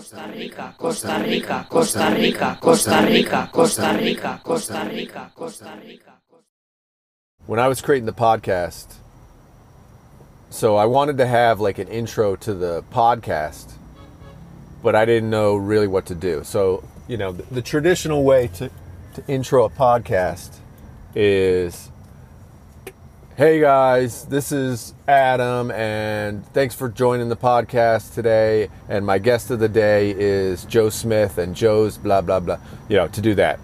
Costa Rica, Costa Rica, Costa Rica, Costa Rica, Costa Rica, Costa Rica, Costa Rica. when I was creating the podcast, so I wanted to have like an intro to the podcast, but I didn't know really what to do. So, you know, the, the traditional way to, to intro a podcast is Hey guys, this is Adam, and thanks for joining the podcast today. And my guest of the day is Joe Smith, and Joe's blah blah blah. You know, to do that.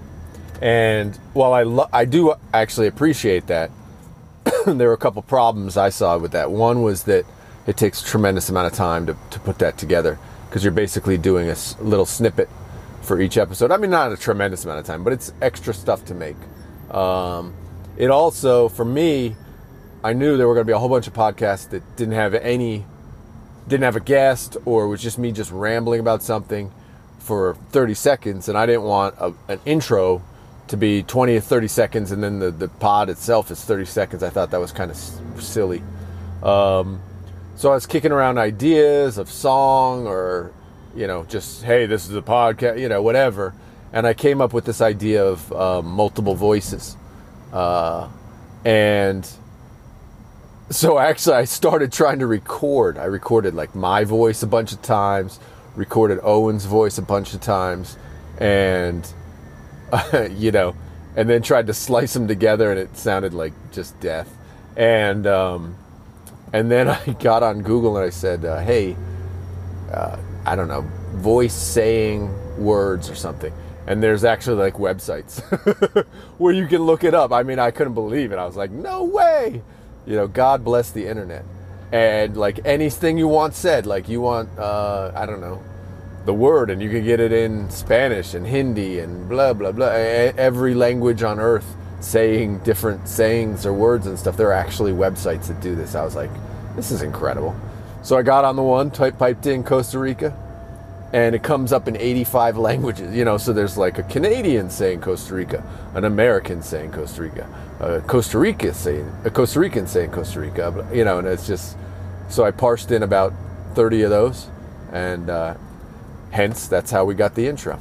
And while I lo- I do actually appreciate that, there were a couple problems I saw with that. One was that it takes a tremendous amount of time to, to put that together because you're basically doing a little snippet for each episode. I mean, not a tremendous amount of time, but it's extra stuff to make. Um, it also, for me, I knew there were going to be a whole bunch of podcasts that didn't have any, didn't have a guest, or was just me just rambling about something for 30 seconds, and I didn't want a, an intro to be 20 or 30 seconds, and then the, the pod itself is 30 seconds. I thought that was kind of s- silly. Um, so I was kicking around ideas of song or, you know, just, hey, this is a podcast, you know, whatever. And I came up with this idea of um, multiple voices. Uh, and so actually, I started trying to record. I recorded like my voice a bunch of times, recorded Owen's voice a bunch of times, and you know, and then tried to slice them together, and it sounded like just death. And um, and then I got on Google and I said, uh, "Hey, uh, I don't know, voice saying words or something." And there's actually like websites where you can look it up. I mean, I couldn't believe it. I was like, "No way!" You know, God bless the internet. And like anything you want said, like you want, uh, I don't know, the word, and you can get it in Spanish and Hindi and blah blah blah. Every language on earth saying different sayings or words and stuff. There are actually websites that do this. I was like, this is incredible. So I got on the one, type piped in Costa Rica, and it comes up in 85 languages. You know, so there's like a Canadian saying Costa Rica, an American saying Costa Rica, a Costa Rica saying a Costa Rican saying Costa Rica. You know, and it's just so I parsed in about 30 of those, and uh, hence that's how we got the intro.